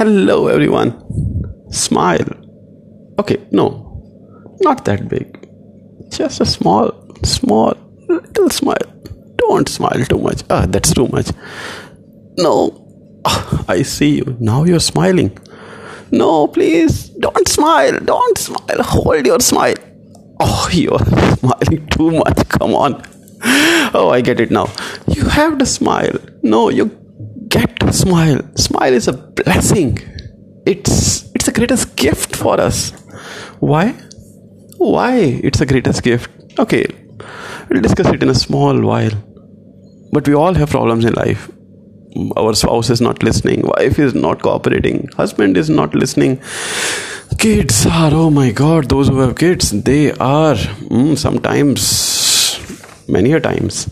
Hello, everyone. Smile. Okay, no, not that big. Just a small, small, little smile. Don't smile too much. Ah, that's too much. No, Ah, I see you. Now you're smiling. No, please, don't smile. Don't smile. Hold your smile. Oh, you're smiling too much. Come on. Oh, I get it now. You have to smile. No, you get to smile. Smile is a blessing. It's it's the greatest gift for us. Why? Why it's the greatest gift? Okay, we'll discuss it in a small while. But we all have problems in life. Our spouse is not listening, wife is not cooperating, husband is not listening. Kids are, oh my god, those who have kids, they are mm, sometimes, many a times,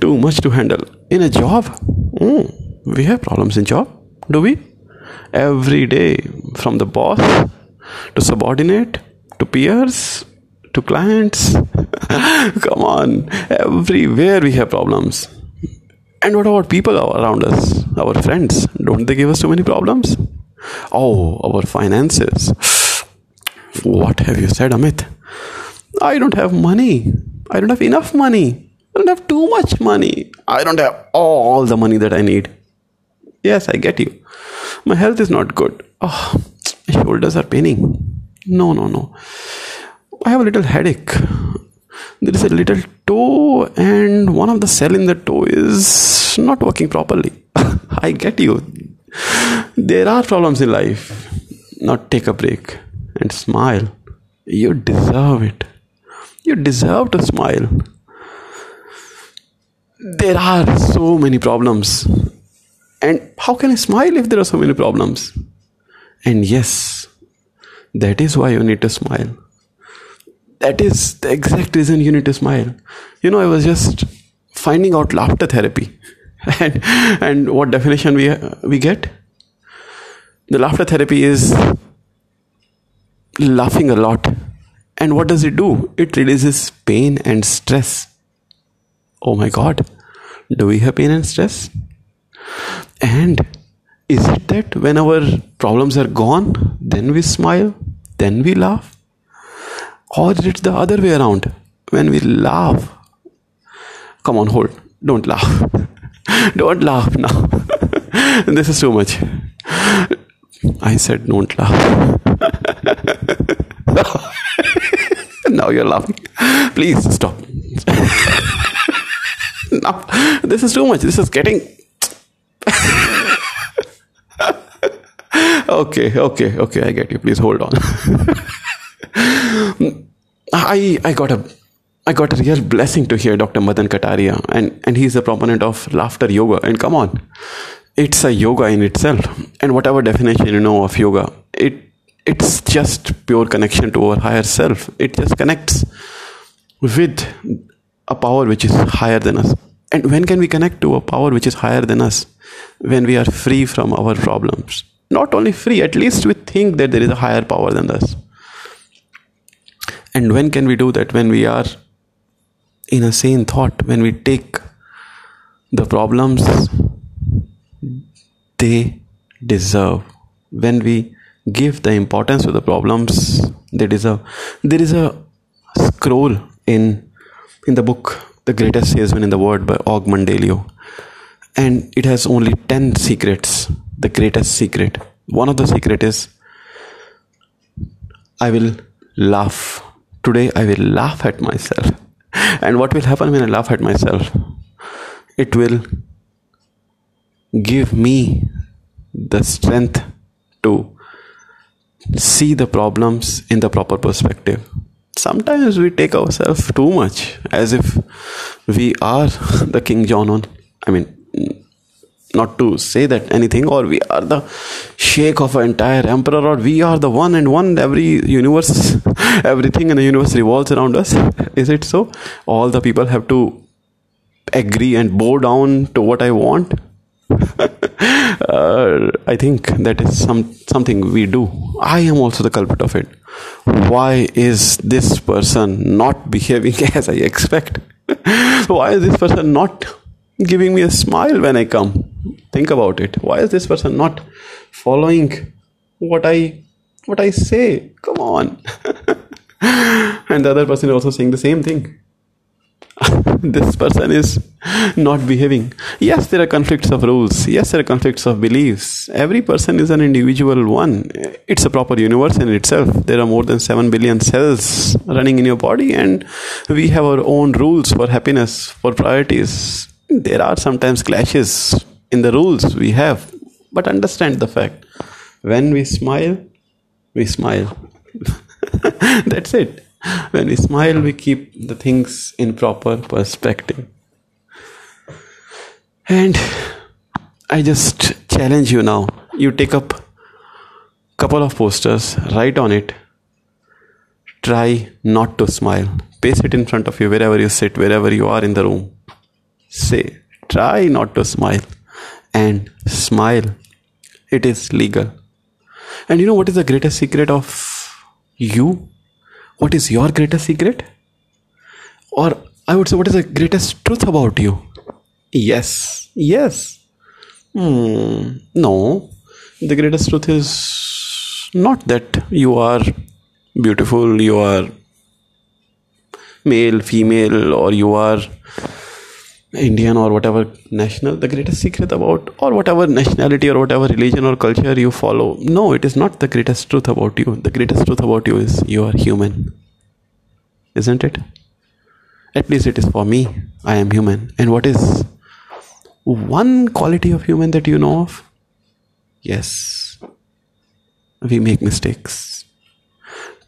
too much to handle. In a job, mm, we have problems in job, do we? Every day, from the boss to subordinate to peers to clients. Come on, everywhere we have problems. And what about people around us, our friends? Don't they give us too many problems? Oh, our finances. What have you said, Amit? I don't have money. I don't have enough money. I don't have too much money. I don't have all the money that I need. Yes, I get you. My health is not good. Oh, my shoulders are paining. No, no, no. I have a little headache. There is a little toe, and one of the cell in the toe is not working properly. I get you. There are problems in life. Now take a break and smile. You deserve it. You deserve to smile. There are so many problems. And how can I smile if there are so many problems? And yes, that is why you need to smile. That is the exact reason you need to smile. You know, I was just finding out laughter therapy. And, and what definition we, we get? The laughter therapy is laughing a lot. And what does it do? It releases pain and stress. Oh my god, do we have pain and stress? And is it that when our problems are gone, then we smile, then we laugh? Or is it the other way around? When we laugh, come on, hold, don't laugh. don't laugh now. this is too much. I said, don't laugh. now you're laughing. Please stop. now, this is too much. This is getting. Okay, okay, okay. I get you. Please hold on. I I got a I got a real blessing to hear Dr. Madan Kataria, and and he's a proponent of laughter yoga. And come on, it's a yoga in itself. And whatever definition you know of yoga, it it's just pure connection to our higher self. It just connects with a power which is higher than us. And when can we connect to a power which is higher than us? When we are free from our problems. Not only free, at least we think that there is a higher power than us. And when can we do that? When we are in a sane thought, when we take the problems they deserve, when we give the importance to the problems they deserve. There is a scroll in in the book The Greatest Salesman in the World by Og Mandino, and it has only 10 secrets. The greatest secret. One of the secret is I will laugh. Today I will laugh at myself. And what will happen when I laugh at myself? It will give me the strength to see the problems in the proper perspective. Sometimes we take ourselves too much as if we are the King John. On. I mean, not to say that anything, or we are the sheikh of an entire emperor, or we are the one and one. Every universe, everything in the universe revolves around us. Is it so? All the people have to agree and bow down to what I want. uh, I think that is some something we do. I am also the culprit of it. Why is this person not behaving as I expect? Why is this person not giving me a smile when I come. Think about it. Why is this person not following what I what I say? Come on. and the other person also saying the same thing. this person is not behaving. Yes, there are conflicts of rules. Yes, there are conflicts of beliefs. Every person is an individual one. It's a proper universe in itself. There are more than 7 billion cells running in your body, and we have our own rules for happiness, for priorities. There are sometimes clashes in the rules we have, but understand the fact when we smile, we smile. That's it when we smile, we keep the things in proper perspective. And I just challenge you now. You take up couple of posters, write on it. Try not to smile. Paste it in front of you wherever you sit, wherever you are in the room. Say, try not to smile and smile. It is legal. And you know what is the greatest secret of you? what is your greatest secret? Or I would say, what is the greatest truth about you? Yes, yes. Hmm, no, the greatest truth is not that you are beautiful, you are male, female, or you are Indian or whatever national, the greatest secret about, or whatever nationality or whatever religion or culture you follow. No, it is not the greatest truth about you. The greatest truth about you is you are human. Isn't it? At least it is for me. I am human. And what is one quality of human that you know of? Yes, we make mistakes.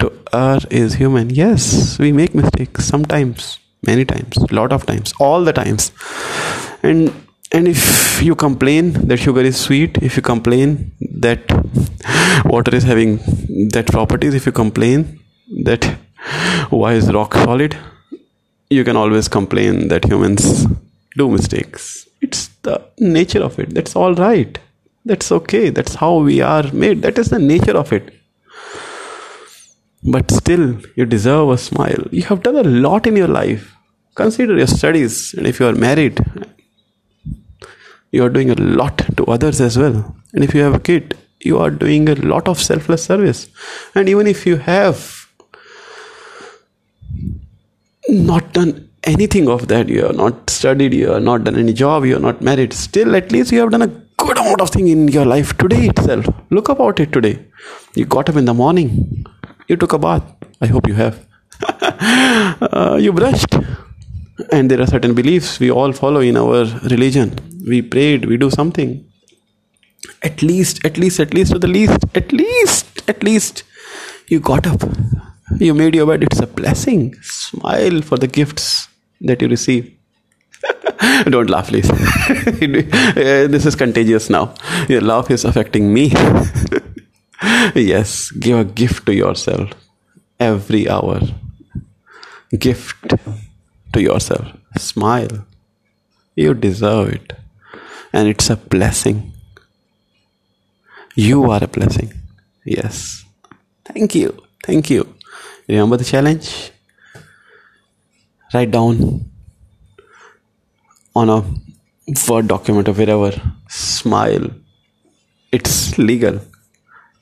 To err is human. Yes, we make mistakes sometimes many times lot of times all the times. And and if you complain that sugar is sweet if you complain that water is having that properties if you complain that why is rock solid you can always complain that humans do mistakes. It's the nature of it. That's all right. That's okay. That's how we are made. That is the nature of it but still you deserve a smile. You have done a lot in your life. Consider your studies and if you are married you are doing a lot to others as well. And if you have a kid you are doing a lot of selfless service. And even if you have not done anything of that you have not studied you have not done any job you are not married still at least you have done a good amount of thing in your life today itself. Look about it today. You got up in the morning you took a bath. I hope you have. uh, you brushed. And there are certain beliefs we all follow in our religion. We prayed, we do something. At least, at least, at least, to the least, at least, at least, you got up. You made your bed. It's a blessing. Smile for the gifts that you receive. Don't laugh, please. this is contagious now. Your laugh is affecting me. yes, give a gift to yourself every hour. Gift to yourself. Smile. You deserve it. And it's a blessing. You are a blessing. Yes. Thank you. Thank you. Remember the challenge? Write down on a Word document or wherever. Smile. It's legal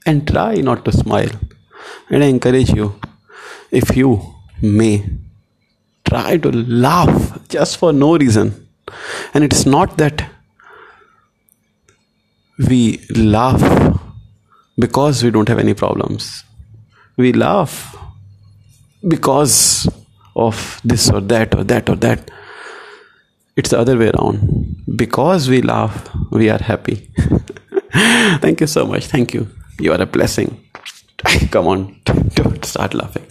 and try not to smile. And I encourage you, if you may, try to laugh just for no reason. And it's not that we laugh because we don't have any problems. We laugh because of this or that or that or that. It's the other way around. Because we laugh, we are happy. Thank you so much. Thank you. You are a blessing. Come on, don't start laughing.